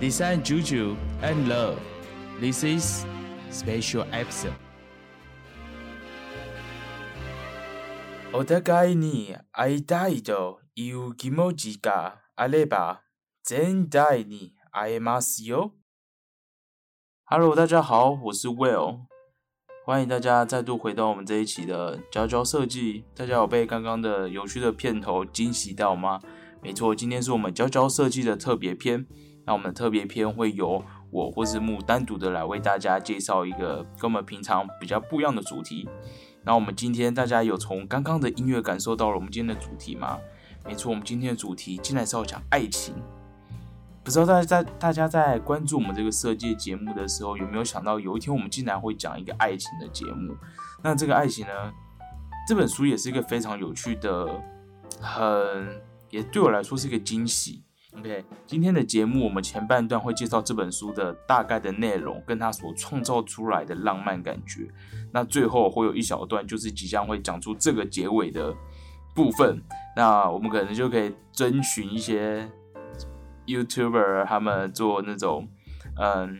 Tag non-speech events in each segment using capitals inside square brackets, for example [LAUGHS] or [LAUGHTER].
Design Juju and Love. This is special episode. お互いに会いたいという気持ちがあれば、絶対に会えますよ。Hello，大家好，我是 Will，欢迎大家再度回到我们这一期的娇娇设计。大家有被刚刚的有趣的片头惊喜到吗？没错，今天是我们娇娇设计的特别篇。 那我们特别篇会由我或是木单独的来为大家介绍一个跟我们平常比较不一样的主题。那我们今天大家有从刚刚的音乐感受到了我们今天的主题吗？没错，我们今天的主题竟然是要讲爱情。不知道大家在大家在关注我们这个设计节目的时候，有没有想到有一天我们竟然会讲一个爱情的节目？那这个爱情呢？这本书也是一个非常有趣的，很也对我来说是一个惊喜。OK，今天的节目我们前半段会介绍这本书的大概的内容，跟它所创造出来的浪漫感觉。那最后会有一小段，就是即将会讲出这个结尾的部分。那我们可能就可以遵循一些 YouTuber 他们做那种，嗯，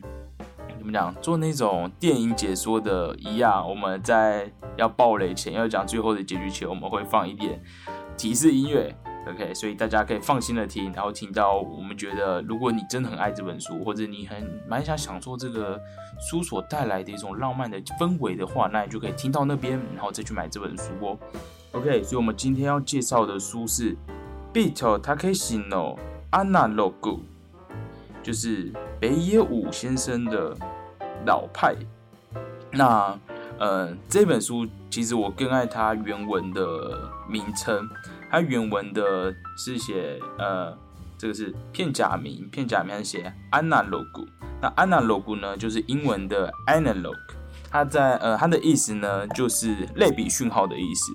怎么讲，做那种电影解说的一样，我们在要爆雷前，要讲最后的结局前，我们会放一点提示音乐。OK，所以大家可以放心的听，然后听到我们觉得，如果你真的很爱这本书，或者你很蛮想享受这个书所带来的一种浪漫的氛围的话，那你就可以听到那边，然后再去买这本书哦。OK，所以我们今天要介绍的书是 Beat Takeshi no Analog，就是北野武先生的老派。那呃，这本书其实我更爱它原文的名称。它原文的是写，呃，这个是片假名，片假名是写 analog。那 analog 呢，就是英文的 analog。它在，呃，它的意思呢，就是类比讯号的意思。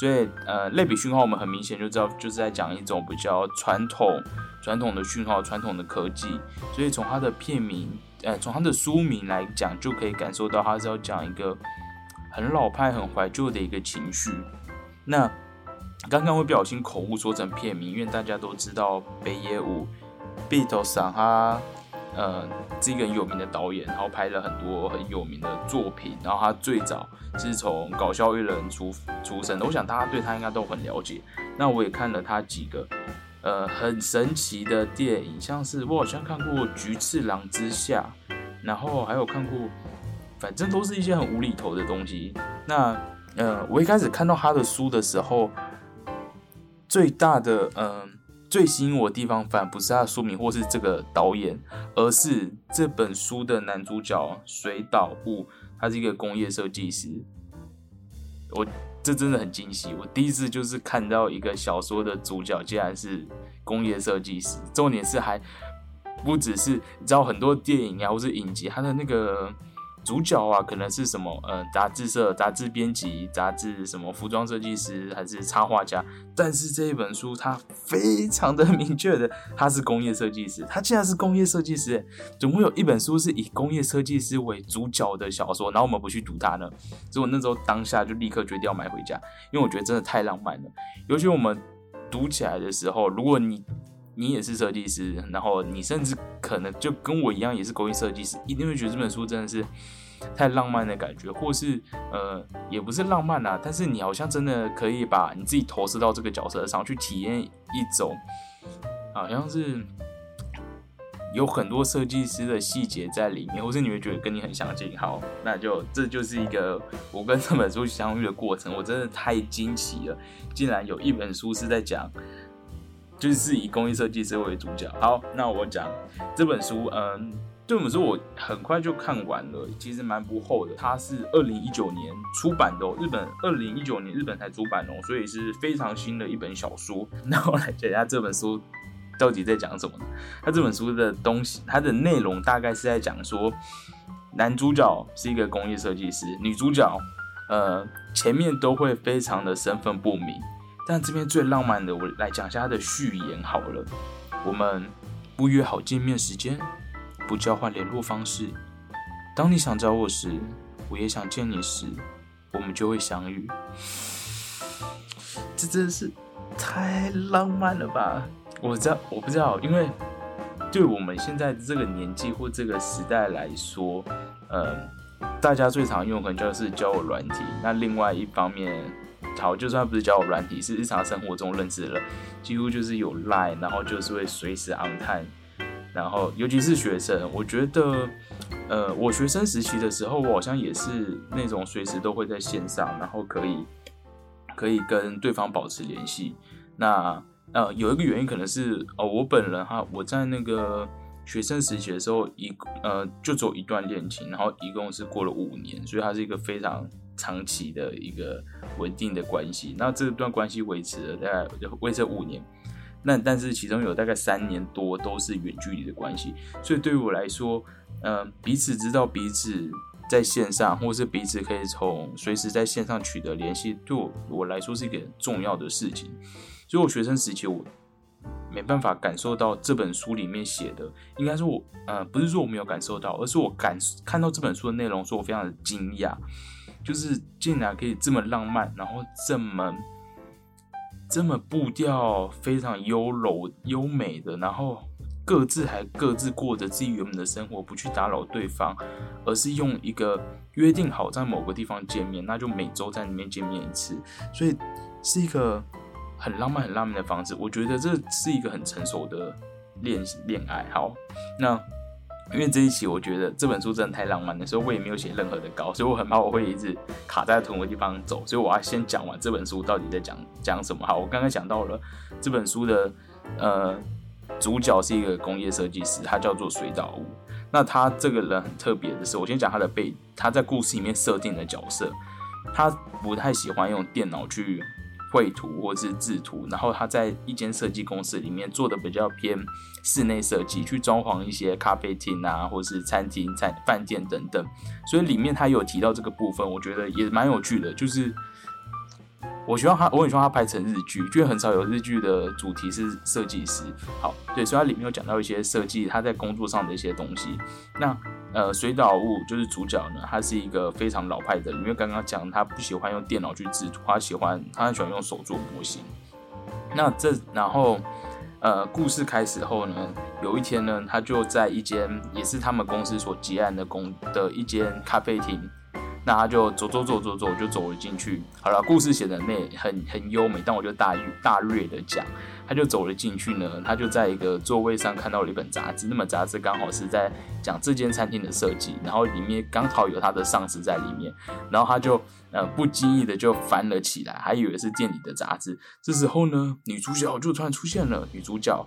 所以，呃，类比讯号我们很明显就知道，就是在讲一种比较传统、传统的讯号、传统的科技。所以从它的片名，呃，从它的书名来讲，就可以感受到它是要讲一个很老派、很怀旧的一个情绪。那刚刚会不小心口误说成片名，因为大家都知道北野武 Beatles 他呃是一个很有名的导演，然后拍了很多很有名的作品，然后他最早是从搞笑艺人出出身的，我想大家对他应该都很了解。那我也看了他几个呃很神奇的电影，像是我好像看过《菊次郎之下》，然后还有看过，反正都是一些很无厘头的东西。那呃我一开始看到他的书的时候。最大的嗯，最吸引我的地方，反而不是他的书名或是这个导演，而是这本书的男主角水岛悟，他是一个工业设计师。我这真的很惊喜，我第一次就是看到一个小说的主角竟然是工业设计师，重点是还不只是你知道很多电影啊或是影集，他的那个。主角啊，可能是什么？呃，杂志社、杂志编辑、杂志什么服装设计师，还是插画家？但是这一本书，它非常的明确的，他是工业设计师。他竟然是工业设计师，总会有一本书是以工业设计师为主角的小说，然后我们不去读它呢？所以我那时候当下就立刻决定要买回家，因为我觉得真的太浪漫了。尤其我们读起来的时候，如果你你也是设计师，然后你甚至可能就跟我一样也是工业设计师，一定会觉得这本书真的是太浪漫的感觉，或是呃也不是浪漫啊，但是你好像真的可以把你自己投射到这个角色上去体验一种，好像是有很多设计师的细节在里面，或是你会觉得跟你很相近。好，那就这就是一个我跟这本书相遇的过程，我真的太惊奇了，竟然有一本书是在讲。就是以工业设计师为主角。好，那我讲这本书，嗯，这本书我很快就看完了，其实蛮不厚的。它是二零一九年出版的哦，日本二零一九年日本才出版哦，所以是非常新的一本小说。[LAUGHS] 那我来讲一下这本书到底在讲什么？它这本书的东西，它的内容大概是在讲说，男主角是一个工业设计师，女主角，呃，前面都会非常的身份不明。但这边最浪漫的，我来讲一下他的序言好了。我们不约好见面时间，不交换联络方式。当你想找我时，我也想见你时，我们就会相遇。这真是太浪漫了吧！我知道，我不知道，因为对我们现在这个年纪或这个时代来说，呃，大家最常用可能就是交友软体。那另外一方面，好，就算不是交友软体，是日常生活中认识的人，几乎就是有赖，然后就是会随时 on 探。然后，尤其是学生，我觉得，呃，我学生时期的时候，我好像也是那种随时都会在线上，然后可以可以跟对方保持联系。那呃，有一个原因可能是哦，我本人哈，我在那个学生时期的时候，一呃就走一段恋情，然后一共是过了五年，所以它是一个非常长期的一个稳定的关系。那这段关系维持了大概维持五年。那但是其中有大概三年多都是远距离的关系，所以对于我来说，嗯，彼此知道彼此在线上，或是彼此可以从随时在线上取得联系，对我我来说是一个很重要的事情。所以我学生时期我没办法感受到这本书里面写的，应该说我，呃，不是说我没有感受到，而是我感看到这本书的内容，说我非常的惊讶，就是竟然可以这么浪漫，然后这么。这么步调非常优柔优美的，然后各自还各自过着自己原本的生活，不去打扰对方，而是用一个约定好在某个地方见面，那就每周在里面见面一次，所以是一个很浪漫、很浪漫的方式。我觉得这是一个很成熟的恋恋爱。好，那。因为这一期我觉得这本书真的太浪漫了，所以我也没有写任何的稿，所以我很怕我会一直卡在同一个地方走，所以我要先讲完这本书到底在讲讲什么。好，我刚刚讲到了这本书的呃主角是一个工业设计师，他叫做水岛屋。那他这个人很特别的是，我先讲他的背，他在故事里面设定的角色，他不太喜欢用电脑去。绘图或是制图，然后他在一间设计公司里面做的比较偏室内设计，去装潢一些咖啡厅啊，或是餐厅、餐饭店等等，所以里面他有提到这个部分，我觉得也蛮有趣的，就是。我希望他，我很希望他拍成日剧，因为很少有日剧的主题是设计师。好，对，所以它里面有讲到一些设计，他在工作上的一些东西。那呃，水岛物就是主角呢，他是一个非常老派的，因为刚刚讲他不喜欢用电脑去制图，他喜欢他很喜欢用手做模型。那这然后呃，故事开始后呢，有一天呢，他就在一间也是他们公司所结案的公的一间咖啡厅。那他就走走走走走，就走了进去。好了，故事写的那很很优美，但我就大大略的讲，他就走了进去呢。他就在一个座位上看到了一本杂志，那本杂志刚好是在讲这间餐厅的设计，然后里面刚好有他的上司在里面，然后他就呃不经意的就翻了起来，还以为是店里的杂志。这时候呢，女主角就突然出现了，女主角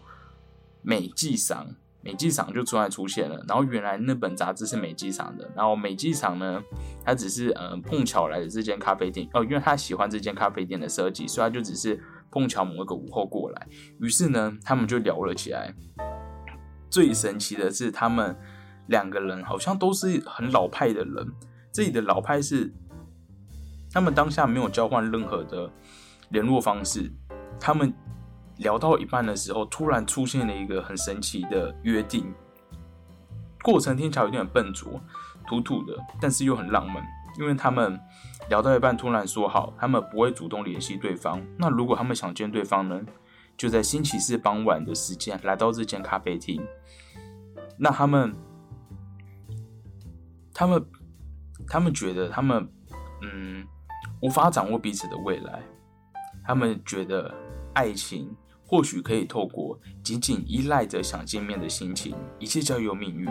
美纪赏。美纪厂就突然出现了，然后原来那本杂志是美纪厂的，然后美纪厂呢，他只是呃碰巧来的这间咖啡店哦，因为他喜欢这间咖啡店的设计，所以他就只是碰巧某一个午后过来，于是呢，他们就聊了起来。最神奇的是，他们两个人好像都是很老派的人，这里的老派是他们当下没有交换任何的联络方式，他们。聊到一半的时候，突然出现了一个很神奇的约定。过程听起来有点笨拙、土土的，但是又很浪漫。因为他们聊到一半，突然说好，他们不会主动联系对方。那如果他们想见对方呢，就在星期四傍晚的时间来到这间咖啡厅。那他们，他们，他们觉得他们，嗯，无法掌握彼此的未来。他们觉得爱情。或许可以透过仅仅依赖着想见面的心情，一切交由命运。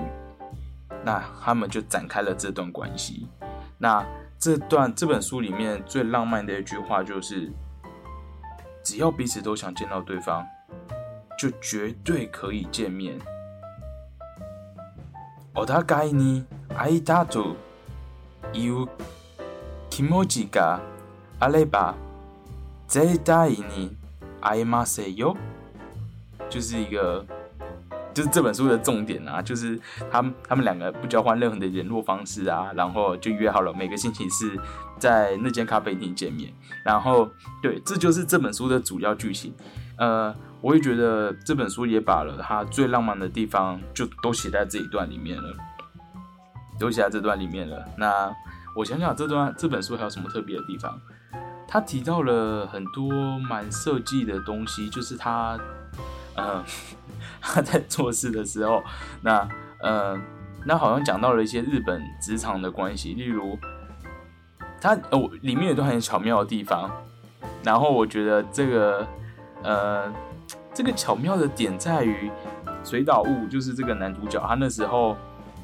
那他们就展开了这段关系。那这段这本书里面最浪漫的一句话就是：只要彼此都想见到对方，就绝对可以见面。お互いに会いたという気持ちがあれば、絶対に。 I must say yo，就是一个，就是这本书的重点啊，就是他们他们两个不交换任何的联络方式啊，然后就约好了每个星期四在那间咖啡厅见面，然后对，这就是这本书的主要剧情。呃，我也觉得这本书也把了它最浪漫的地方就都写在这一段里面了，都写在这段里面了。那我想想，这段这本书还有什么特别的地方？他提到了很多蛮设计的东西，就是他，嗯，[LAUGHS] 他在做事的时候，那呃，那好像讲到了一些日本职场的关系，例如他哦里面有段很巧妙的地方，然后我觉得这个呃这个巧妙的点在于水岛悟就是这个男主角，他那时候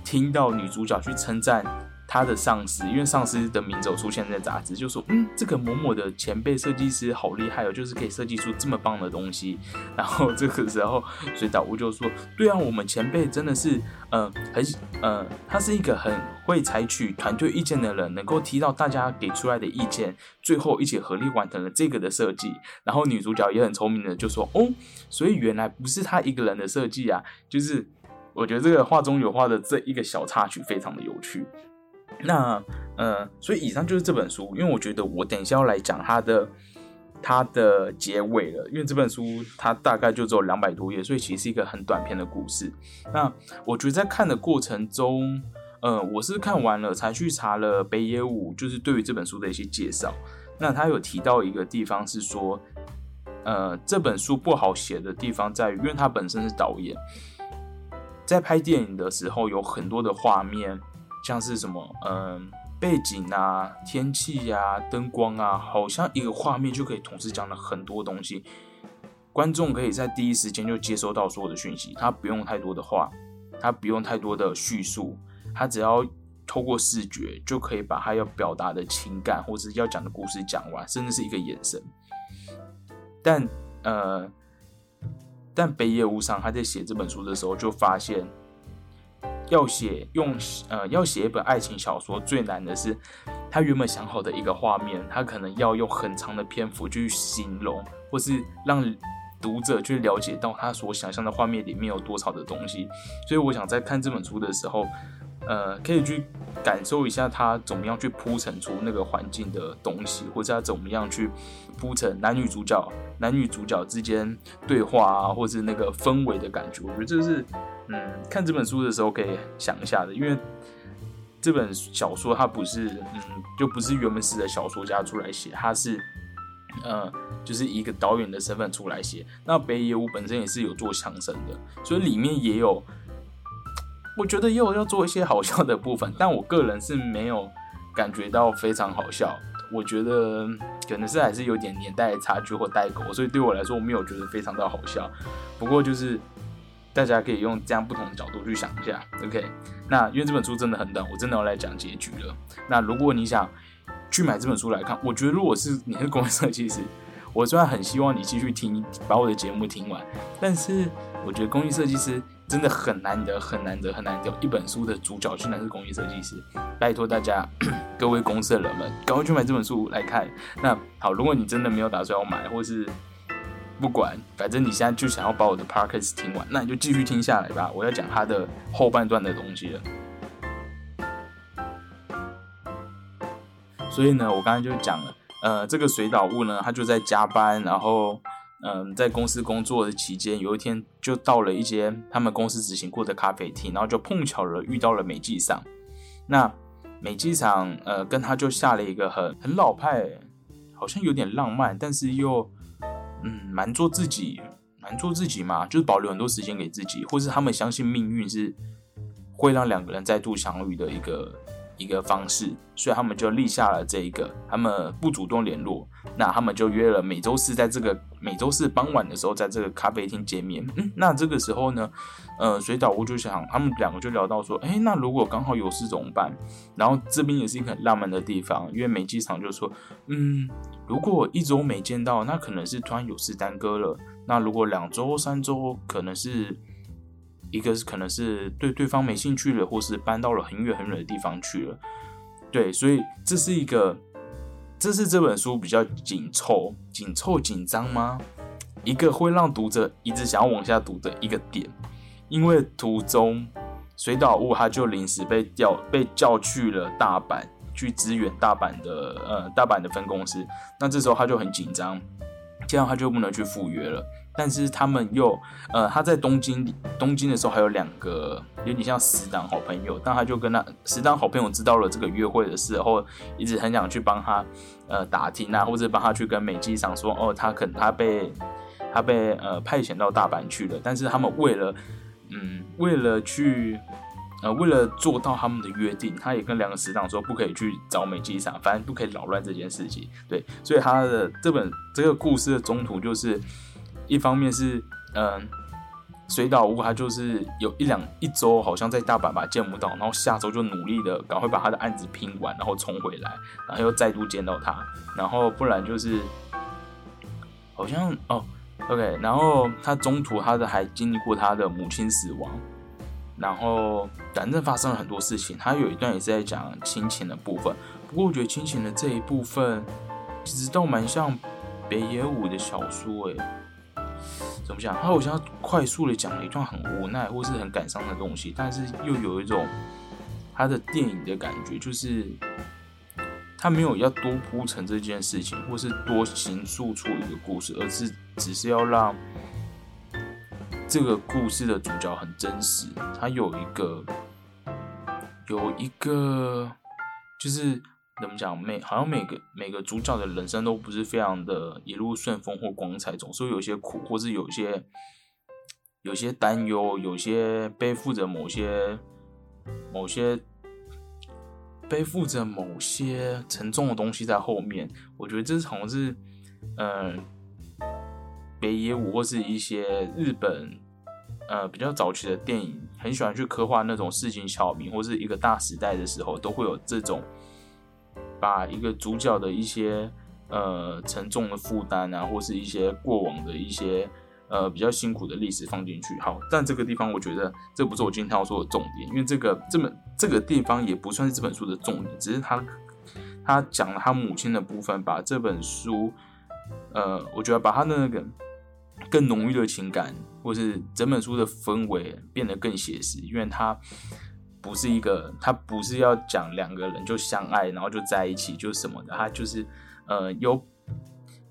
听到女主角去称赞。他的上司，因为上司的名字出现在杂志，就说：“嗯，这个某某的前辈设计师好厉害哦，就是可以设计出这么棒的东西。[LAUGHS] ”然后这个时候，水岛屋就说：“对啊，我们前辈真的是，嗯，很，嗯，他是一个很会采取团队意见的人，能够提到大家给出来的意见，最后一起合力完成了这个的设计。”然后女主角也很聪明的就说：“哦，所以原来不是他一个人的设计啊，就是我觉得这个画中有画的这一个小插曲非常的有趣。”那呃，所以以上就是这本书，因为我觉得我等一下要来讲它的它的结尾了，因为这本书它大概就只有两百多页，所以其实是一个很短篇的故事。那我觉得在看的过程中，呃，我是看完了才去查了北野武，就是对于这本书的一些介绍。那他有提到一个地方是说，呃，这本书不好写的地方在于，因为他本身是导演，在拍电影的时候有很多的画面。像是什么，嗯，背景啊、天气呀、灯光啊，好像一个画面就可以同时讲了很多东西。观众可以在第一时间就接收到所有的讯息，他不用太多的话，他不用太多的叙述，他只要透过视觉就可以把他要表达的情感或者要讲的故事讲完，甚至是一个眼神。但呃，但北野武上他在写这本书的时候就发现。要写用呃要写一本爱情小说最难的是，他原本想好的一个画面，他可能要用很长的篇幅去形容，或是让读者去了解到他所想象的画面里面有多少的东西。所以我想在看这本书的时候，呃，可以去感受一下他怎么样去铺陈出那个环境的东西，或者他怎么样去铺陈男女主角男女主角之间对话啊，或是那个氛围的感觉。我觉得这是。嗯，看这本书的时候可以想一下的，因为这本小说它不是，嗯，就不是原本是的小说家出来写，它是，呃，就是一个导演的身份出来写。那北野武本身也是有做相声的，所以里面也有，我觉得也有要做一些好笑的部分，[LAUGHS] 但我个人是没有感觉到非常好笑。我觉得可能是还是有点年代差距或代沟，所以对我来说我没有觉得非常的好笑。不过就是。大家可以用这样不同的角度去想一下，OK？那因为这本书真的很短，我真的要来讲结局了。那如果你想去买这本书来看，我觉得如果是你是工业设计师，我虽然很希望你继续听，把我的节目听完，但是我觉得工艺设计师真的很难得，很难得，很难得。一本书的主角居然是工艺设计师，拜托大家，[CLEARS THROAT] 各位公司的人们，赶快去买这本书来看。那好，如果你真的没有打算要买，或是不管，反正你现在就想要把我的 podcast 听完，那你就继续听下来吧。我要讲他的后半段的东西了。所以呢，我刚才就讲了，呃，这个水岛物呢，他就在加班，然后，嗯，在公司工作的期间，有一天就到了一间他们公司执行过的咖啡厅，然后就碰巧了遇到了美纪赏。那美纪赏，呃，跟他就下了一个很很老派，好像有点浪漫，但是又。嗯，蛮做自己，蛮做自己嘛，就是保留很多时间给自己，或是他们相信命运是会让两个人再度相遇的一个一个方式，所以他们就立下了这一个，他们不主动联络，那他们就约了每周四在这个每周四傍晚的时候在这个咖啡厅见面。嗯，那这个时候呢，呃，水岛屋就想，他们两个就聊到说，哎，那如果刚好有事怎么办？然后这边也是一个很浪漫的地方，因为美机场就说，嗯。如果一周没见到，那可能是突然有事耽搁了。那如果两周、三周，可能是一个是可能是对对方没兴趣了，或是搬到了很远很远的地方去了。对，所以这是一个，这是这本书比较紧凑、紧凑、紧张吗？一个会让读者一直想要往下读的一个点。因为途中水岛屋他就临时被调被叫去了大阪。去支援大阪的呃大阪的分公司，那这时候他就很紧张，这样他就不能去赴约了。但是他们又呃他在东京东京的时候还有两个有点像死党好朋友，但他就跟他死党好朋友知道了这个约会的事后，一直很想去帮他呃打听啊，或者帮他去跟美纪长说哦，他可能他被。他被呃派遣到大阪去了，但是他们为了嗯为了去呃为了做到他们的约定，他也跟两个死党说不可以去找美纪赏，反正不可以扰乱这件事情。对，所以他的这本这个故事的中途就是一方面是嗯。水岛屋他就是有一两一周，好像在大阪吧见不到，然后下周就努力的赶快把他的案子拼完，然后冲回来，然后又再度见到他，然后不然就是好像哦，OK，然后他中途他的还经历过他的母亲死亡，然后反正发生了很多事情。他有一段也是在讲亲情的部分，不过我觉得亲情的这一部分其实倒蛮像北野武的小说诶。怎么讲？他好像快速的讲了一段很无奈或是很感伤的东西，但是又有一种他的电影的感觉，就是他没有要多铺陈这件事情，或是多形塑出一个故事，而是只是要让这个故事的主角很真实。他有一个有一个就是。怎么讲？每好像每个每个主角的人生都不是非常的一路顺风或光彩，总是有些苦，或是有些有些担忧，有些背负着某些某些背负着某些沉重的东西在后面。我觉得这好像是嗯北野武或是一些日本呃比较早期的电影，很喜欢去刻画那种市井小民或是一个大时代的时候，都会有这种。把一个主角的一些呃沉重的负担啊，或是一些过往的一些呃比较辛苦的历史放进去。好，但这个地方我觉得这不是我今天要说的重点，因为这个这么这个地方也不算是这本书的重点，只是他他讲了他母亲的部分，把这本书呃，我觉得把他的那个更浓郁的情感，或是整本书的氛围变得更写实，因为他。不是一个，他不是要讲两个人就相爱，然后就在一起就什么的，他就是呃有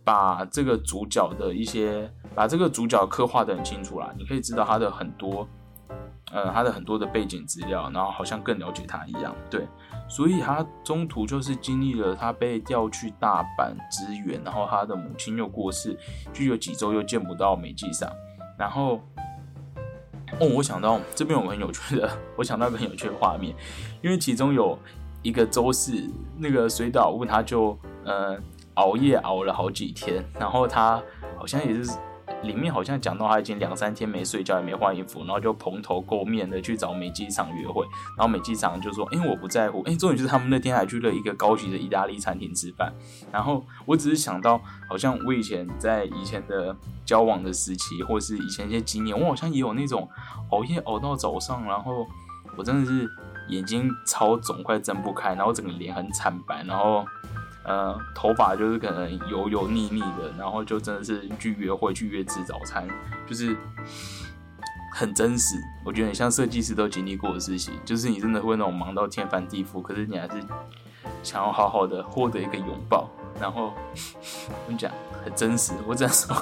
把这个主角的一些，把这个主角刻画的很清楚啦，你可以知道他的很多，呃他的很多的背景资料，然后好像更了解他一样，对，所以他中途就是经历了他被调去大阪支援，然后他的母亲又过世，就有几周又见不到美纪上，然后。哦，我想到这边有个很有趣的，[LAUGHS] 我想到一个很有趣的画面，因为其中有一个周四，那个水岛问他就呃熬夜熬了好几天，然后他好像也是。里面好像讲到他已经两三天没睡觉也没换衣服，然后就蓬头垢面的去找美纪场约会，然后美纪场就说：“哎，我不在乎。”哎，重点就是他们那天还去了一个高级的意大利餐厅吃饭。然后我只是想到，好像我以前在以前的交往的时期，或是以前一些经验，我好像也有那种熬夜熬到早上，然后我真的是眼睛超肿，快睁不开，然后整个脸很惨白，然后。呃，头发就是可能油油腻腻的，然后就真的是去约会、去约吃早餐，就是很真实。我觉得很像设计师都经历过的事情，就是你真的会那种忙到天翻地覆，可是你还是想要好好的获得一个拥抱。然后我跟你讲，很真实。我这样说，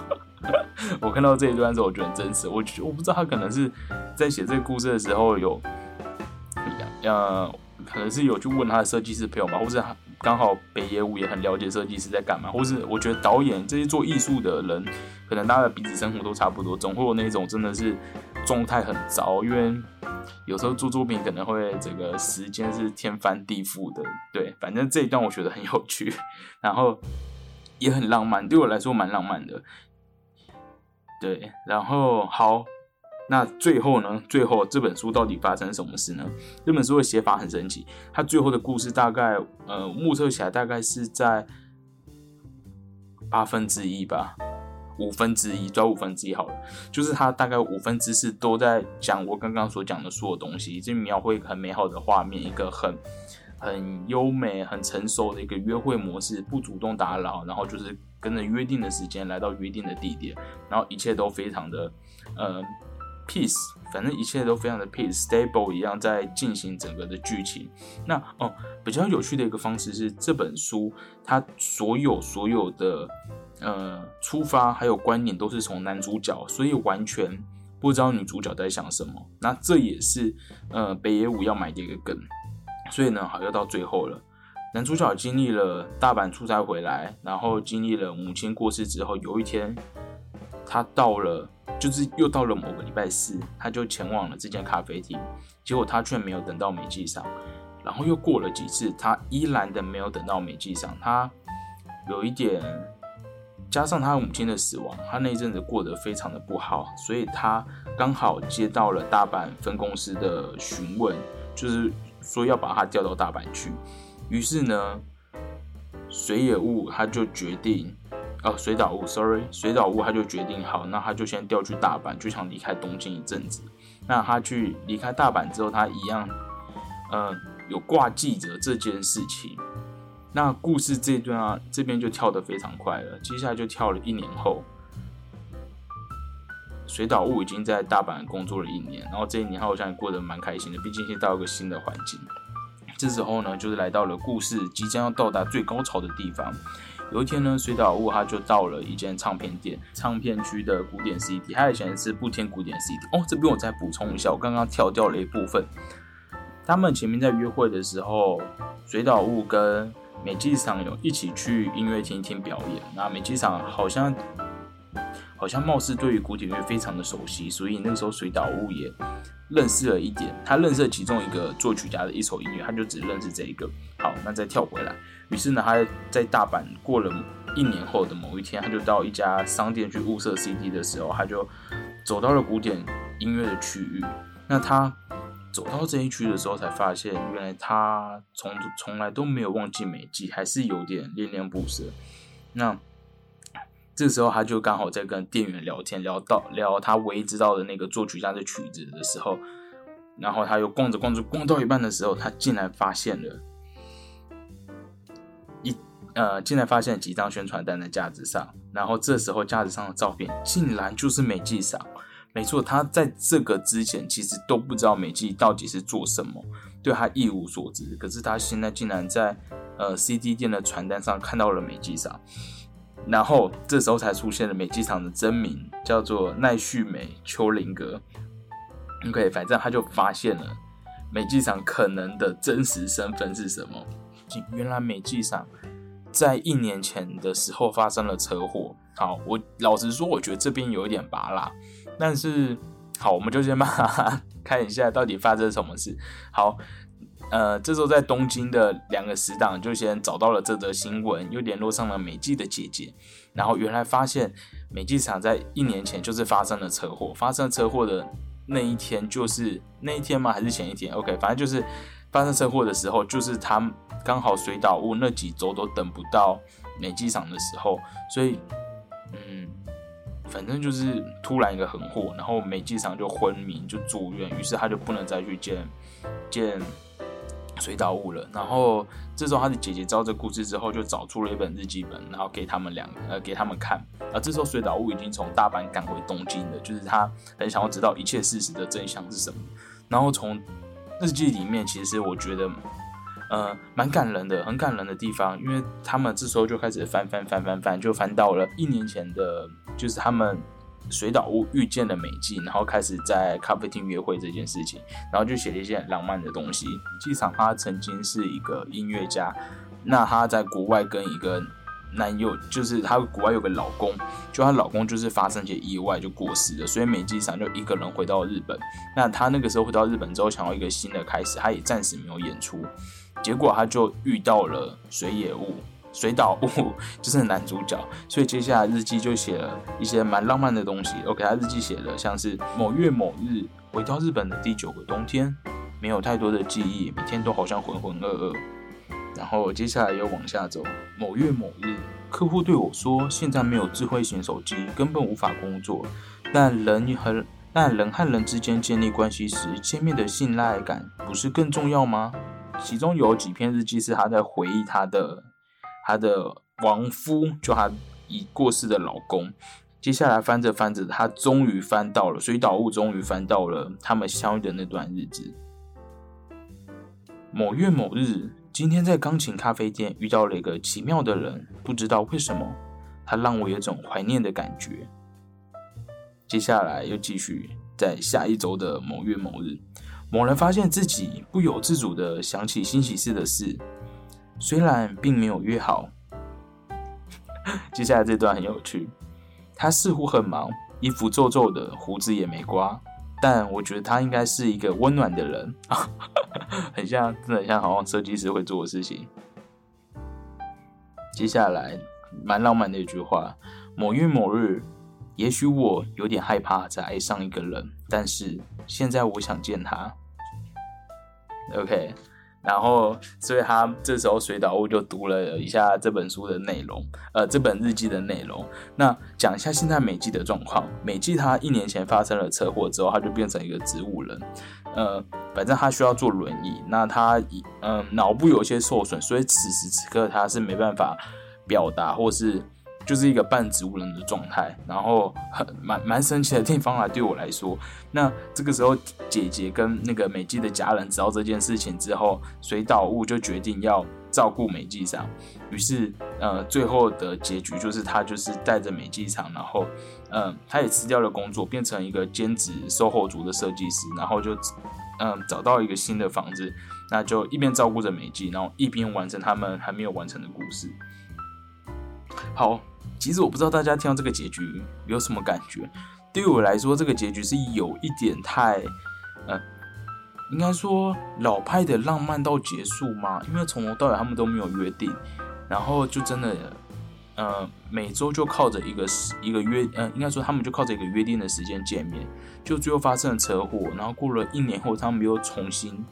[LAUGHS] 我看到这一段的时候，我觉得很真实。我我不知道他可能是在写这个故事的时候有，呃，可能是有去问他的设计师朋友嘛，或者他。刚好北野武也很了解设计师在干嘛，或是我觉得导演这些做艺术的人，可能大家的彼此生活都差不多，总会有那种真的是状态很糟，因为有时候做作品可能会整个时间是天翻地覆的。对，反正这一段我觉得很有趣，然后也很浪漫，对我来说蛮浪漫的。对，然后好。那最后呢？最后这本书到底发生什么事呢？这本书的写法很神奇，它最后的故事大概呃，目测起来大概是在八分之一吧，五分之一，抓五分之一好了。就是它大概五分之四都在讲我刚刚所讲的所有东西，就描绘很美好的画面，一个很很优美、很成熟的一个约会模式，不主动打扰，然后就是跟着约定的时间来到约定的地点，然后一切都非常的呃。peace，反正一切都非常的 peace，stable 一样在进行整个的剧情。那哦，比较有趣的一个方式是这本书它所有所有的呃出发还有观点都是从男主角，所以完全不知道女主角在想什么。那这也是呃北野武要买的一个梗。所以呢，好要到最后了，男主角经历了大阪出差回来，然后经历了母亲过世之后，有一天他到了，就是又到了某个礼拜四，他就前往了这间咖啡厅，结果他却没有等到美纪上，然后又过了几次，他依然的没有等到美纪上，他有一点。加上他母亲的死亡，他那一阵子过得非常的不好，所以他刚好接到了大阪分公司的询问，就是说要把他调到大阪去。于是呢，水野雾他就决定，哦，水岛屋，sorry，水岛屋他就决定好，那他就先调去大阪，就想离开东京一阵子。那他去离开大阪之后，他一样，嗯，有挂记者这件事情。那故事这段啊，这边就跳得非常快了。接下来就跳了一年后，水岛屋已经在大阪工作了一年，然后这一年好像也过得蛮开心的，毕竟先到一个新的环境。这时候呢，就是来到了故事即将要到达最高潮的地方。有一天呢，水岛雾他就到了一间唱片店，唱片区的古典 CD，他以前是不听古典 CD。哦，这边我再补充一下，我刚刚跳掉了一部分。他们前面在约会的时候，水岛雾跟美纪赏有一起去音乐厅听表演，那美纪赏好像好像貌似对于古典乐非常的熟悉，所以那个时候水岛屋也认识了一点，他认识其中一个作曲家的一首音乐，他就只认识这一个。好，那再跳回来，于是呢，他在大阪过了一年后的某一天，他就到一家商店去物色 CD 的时候，他就走到了古典音乐的区域，那他。走到这一区的时候，才发现原来他从从来都没有忘记美纪，还是有点恋恋不舍。那这时候他就刚好在跟店员聊天，聊到聊他唯一知道的那个作曲家的曲子的时候，然后他又逛着逛着逛到一半的时候，他竟然发现了呃，竟然发现几张宣传单在架子上，然后这时候架子上的照片竟然就是美纪赏。没错，他在这个之前其实都不知道美纪到底是做什么，对他一无所知。可是他现在竟然在呃 CD 店的传单上看到了美纪赏，然后这时候才出现了美纪赏的真名，叫做奈绪美秋林格。OK，反正他就发现了美纪赏可能的真实身份是什么。原来美纪赏在一年前的时候发生了车祸。好，我老实说，我觉得这边有一点拔辣。但是，好，我们就先把它 [LAUGHS] 看一下到底发生什么事。好，呃，这时候在东京的两个死党就先找到了这则新闻，又联络上了美纪的姐姐，然后原来发现美纪厂在一年前就是发生了车祸，发生车祸的那一天就是那一天吗？还是前一天？OK，反正就是发生车祸的时候，就是他刚好水岛屋那几周都等不到美纪场的时候，所以，嗯。反正就是突然一个横祸，然后美纪场就昏迷，就住院，于是他就不能再去见见水岛物了。然后这时候他的姐姐知道这故事之后，就找出了一本日记本，然后给他们两个呃给他们看。而这时候水岛物已经从大阪赶回东京了，就是他很想要知道一切事实的真相是什么。然后从日记里面，其实我觉得。呃，蛮感人的，很感人的地方，因为他们这时候就开始翻翻翻翻翻，就翻到了一年前的，就是他们水岛屋遇见了美纪，然后开始在咖啡厅约会这件事情，然后就写了一些浪漫的东西。纪场他曾经是一个音乐家，那他在国外跟一个男友，就是他国外有个老公，就她老公就是发生些意外就过世了，所以美纪场就一个人回到日本。那他那个时候回到日本之后，想要一个新的开始，他也暂时没有演出。结果他就遇到了水野雾、水岛雾，就是男主角。所以接下来日记就写了一些蛮浪漫的东西。OK，他日记写了像是某月某日回到日本的第九个冬天，没有太多的记忆，每天都好像浑浑噩噩。然后接下来又往下走，某月某日，客户对我说，现在没有智慧型手机，根本无法工作。但人和但人和人之间建立关系时，见面的信赖感不是更重要吗？其中有几篇日记是他在回忆他的他的亡夫，就他已过世的老公。接下来翻着翻着，他终于翻到了水岛雾，终于翻到了他们相遇的那段日子。某月某日，今天在钢琴咖啡店遇到了一个奇妙的人，不知道为什么，他让我有种怀念的感觉。接下来又继续在下一周的某月某日。某人发现自己不由自主地想起新喜事的事，虽然并没有约好。[LAUGHS] 接下来这段很有趣。他似乎很忙，衣服皱皱的，胡子也没刮，但我觉得他应该是一个温暖的人啊，[LAUGHS] 很像，真的很像，好像设计师会做的事情。接下来，蛮浪漫的一句话：某月某日，也许我有点害怕再爱上一个人，但是现在我想见他。OK。然后，所以他这时候水岛屋就读了一下这本书的内容，呃，这本日记的内容。那讲一下现在美纪的状况。美纪他一年前发生了车祸之后，他就变成一个植物人，呃，反正他需要坐轮椅。那他嗯脑部有一些受损，所以此时此刻他是没办法表达或是。就是一个半植物人的状态，然后很蛮蛮神奇的地方啊，对我来说。那这个时候，姐姐跟那个美纪的家人知道这件事情之后，水岛悟就决定要照顾美纪上。于是，呃，最后的结局就是他就是带着美纪厂，然后，嗯，他也辞掉了工作，变成一个兼职售后组的设计师，然后就，嗯，找到一个新的房子，那就一边照顾着美纪，然后一边完成他们还没有完成的故事。好。其实我不知道大家听到这个结局有什么感觉。对于我来说，这个结局是有一点太，呃，应该说老派的浪漫到结束吗？因为从头到尾他们都没有约定，然后就真的，呃，每周就靠着一个一个约，呃，应该说他们就靠着一个约定的时间见面，就最后发生了车祸，然后过了一年后，他们又重新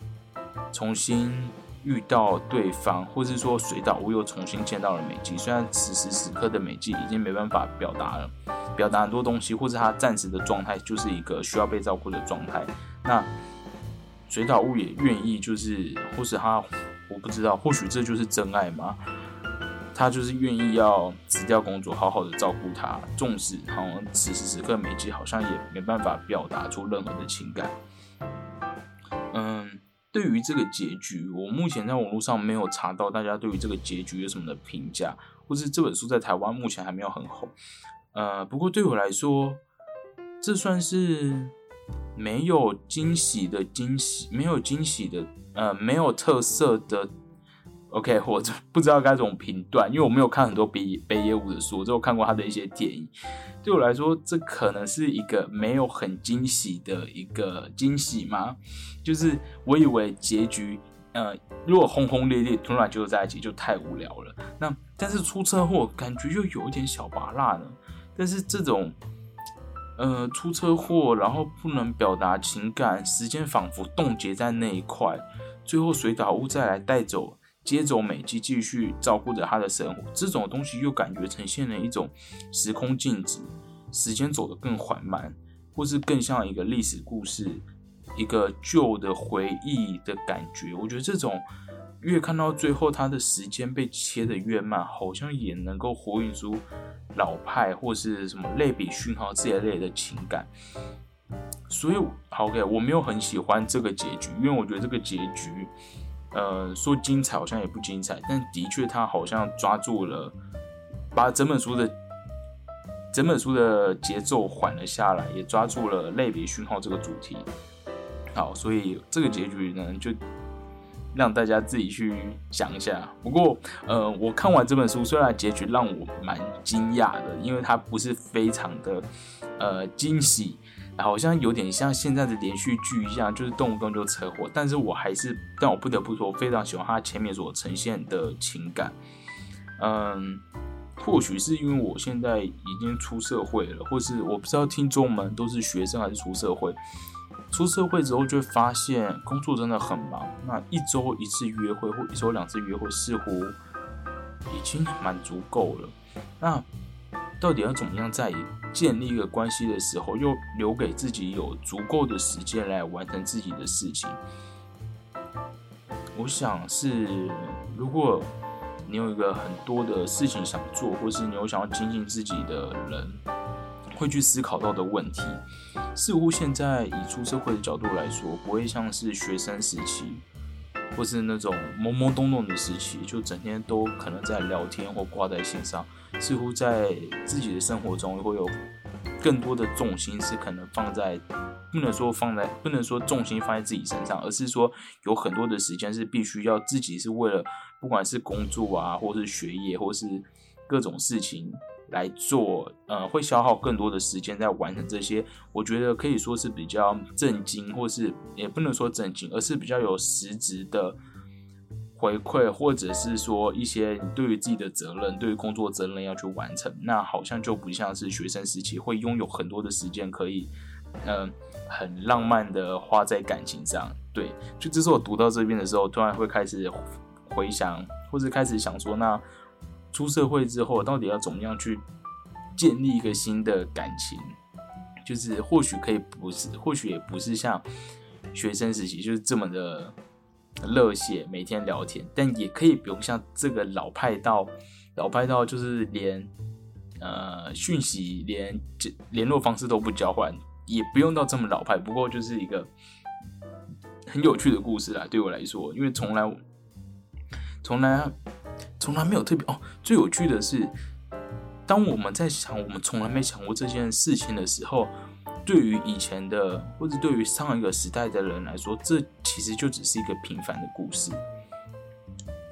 重新。遇到对方，或是说水岛屋又重新见到了美纪，虽然此时此刻的美纪已经没办法表达了，表达很多东西，或是他暂时的状态就是一个需要被照顾的状态。那水岛屋也愿意，就是或是他，我不知道，或许这就是真爱吗？他就是愿意要辞掉工作，好好的照顾他，纵使好像此时此刻美纪好像也没办法表达出任何的情感。对于这个结局，我目前在网络上没有查到大家对于这个结局有什么的评价，或是这本书在台湾目前还没有很红。呃，不过对我来说，这算是没有惊喜的惊喜，没有惊喜的，呃，没有特色的。OK，我不知道该怎么评断，因为我没有看很多北北野武的书，只有看过他的一些电影。对我来说，这可能是一个没有很惊喜的一个惊喜吗？就是我以为结局，呃，如果轰轰烈烈突然就在一起，就太无聊了。那但是出车祸，感觉又有一点小拔辣呢。但是这种，呃，出车祸然后不能表达情感，时间仿佛冻结在那一块，最后水岛屋再来带走。接走美纪，继续照顾着他的生活，这种东西又感觉呈现了一种时空静止，时间走得更缓慢，或是更像一个历史故事，一个旧的回忆的感觉。我觉得这种越看到最后，他的时间被切得越慢，好像也能够活映出老派或是什么类比讯号这一类的情感。所以，OK，我没有很喜欢这个结局，因为我觉得这个结局。呃，说精彩好像也不精彩，但的确他好像抓住了，把整本书的整本书的节奏缓了下来，也抓住了类别讯号这个主题。好，所以这个结局呢，就让大家自己去想一下。不过，呃，我看完这本书，虽然结局让我蛮惊讶的，因为它不是非常的呃惊喜。好像有点像现在的连续剧一样，就是动不动就车祸。但是我还是，但我不得不说，我非常喜欢他前面所呈现的情感。嗯，或许是因为我现在已经出社会了，或是我不知道听众们都是学生还是出社会。出社会之后就会发现工作真的很忙，那一周一次约会或一周两次约会似乎已经蛮足够了。那到底要怎么样在建立一个关系的时候，又留给自己有足够的时间来完成自己的事情？我想是，如果你有一个很多的事情想做，或是你有想要精进自己的人，会去思考到的问题，似乎现在以出社会的角度来说，不会像是学生时期。或是那种懵懵懂懂的时期，就整天都可能在聊天或挂在线上，似乎在自己的生活中会有更多的重心是可能放在，不能说放在，不能说重心放在自己身上，而是说有很多的时间是必须要自己是为了，不管是工作啊，或是学业，或是各种事情来做，呃，会消耗更多的时间在完成这些。我觉得可以说是比较震惊，或是也不能说震惊，而是比较有实质的回馈，或者是说一些你对于自己的责任，对于工作责任要去完成。那好像就不像是学生时期会拥有很多的时间可以，嗯，很浪漫的花在感情上。对，就这是我读到这边的时候，突然会开始回想，或者开始想说，那出社会之后，到底要怎么样去建立一个新的感情？就是或许可以不是，或许也不是像学生时期就是这么的热血，每天聊天，但也可以不用像这个老派到老派到就是连呃讯息连联络方式都不交换，也不用到这么老派。不过就是一个。很有趣的故事啦，对我来说，因为从来从来从来没有特别哦。最有趣的是，当我们在想我们从来没想过这件事情的时候，对于以前的或者对于上一个时代的人来说，这其实就只是一个平凡的故事，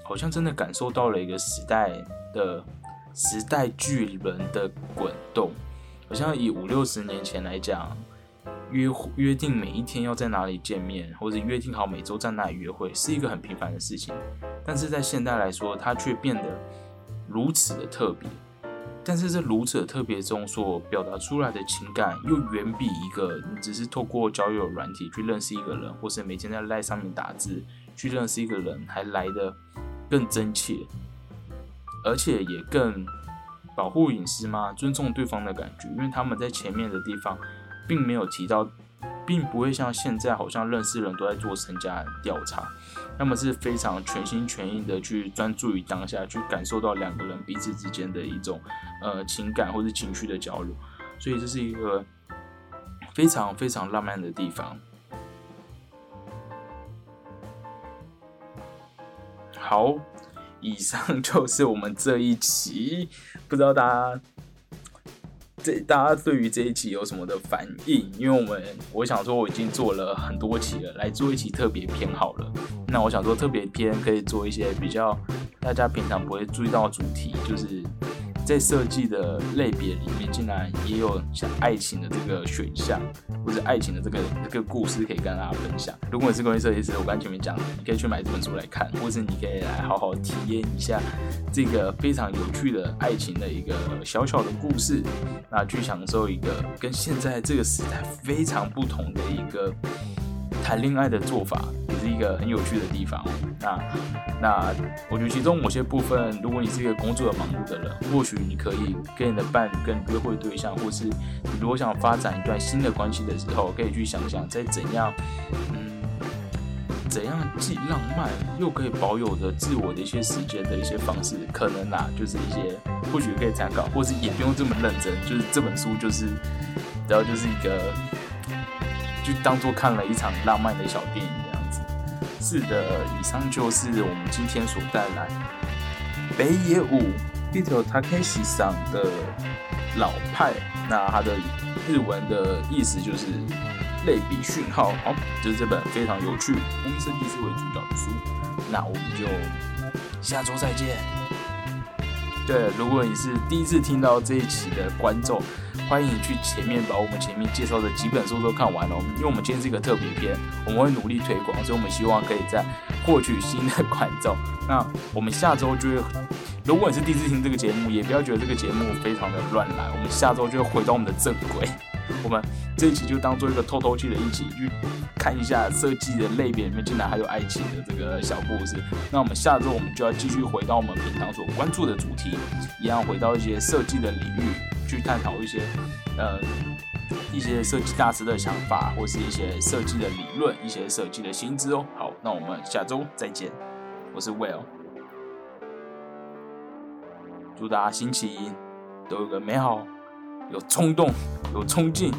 好像真的感受到了一个时代的时代巨人的滚动，好像以五六十年前来讲。约约定每一天要在哪里见面，或者约定好每周在哪里约会，是一个很平凡的事情。但是在现代来说，它却变得如此的特别。但是这如此的特别中所表达出来的情感，又远比一个你只是透过交友软体去认识一个人，或是每天在赖上面打字去认识一个人，还来的更真切，而且也更保护隐私吗？尊重对方的感觉，因为他们在前面的地方。并没有提到，并不会像现在好像认识人都在做身家调查，那么是非常全心全意的去专注于当下，去感受到两个人彼此之间的一种呃情感或者情绪的交流，所以这是一个非常非常浪漫的地方。好，以上 [LAUGHS] 就是我们这一期，不知道大家。大家对于这一期有什么的反应？因为我们我想说我已经做了很多期了，来做一期特别篇好了。那我想说特别篇可以做一些比较大家平常不会注意到的主题，就是。在设计的类别里面，竟然也有像爱情的这个选项，或者爱情的这个这个故事可以跟大家分享。如果你是工业设计师，我刚前面讲，你可以去买这本书来看，或者你可以来好好体验一下这个非常有趣的爱情的一个小小的故事，那去享受一个跟现在这个时代非常不同的一个谈恋爱的做法。是一个很有趣的地方。那那我觉得其中某些部分，如果你是一个工作的忙碌的人，或许你可以跟你的伴侣、跟约会对象，或是你如果想发展一段新的关系的时候，可以去想想，在怎样嗯怎样既浪漫又可以保有的自我的一些时间的一些方式，可能啊就是一些或许可以参考，或是也不用这么认真，就是这本书就是然后就是一个就当做看了一场浪漫的小电影。是的，以上就是我们今天所带来北野武 Hito Takeshi 上的老派。那它的日文的意思就是类比讯号。好，就是这本非常有趣、工业设计师为主角的书。那我们就下周再见。对，如果你是第一次听到这一期的观众。欢迎你去前面把我们前面介绍的几本书都看完了，因为我们今天是一个特别篇，我们会努力推广，所以我们希望可以再获取新的观众。那我们下周就会，如果你是第一次听这个节目，也不要觉得这个节目非常的乱来，我们下周就会回到我们的正轨。我们这一期就当做一个透透气的一起，去看一下设计的类别里面竟然还有爱情的这个小故事。那我们下周我们就要继续回到我们平常所关注的主题，一样回到一些设计的领域。去探讨一些，呃，一些设计大师的想法，或是一些设计的理论，一些设计的薪资哦。好，那我们下周再见。我是 Will，祝大家星期一都有个美好、有冲动、有冲劲、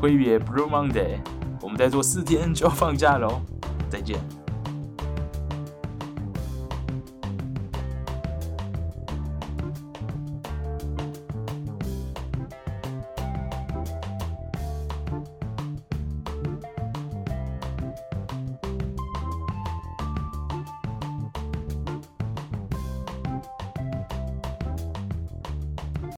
挥别 Blue Monday。我们再做四天就要放假喽，再见。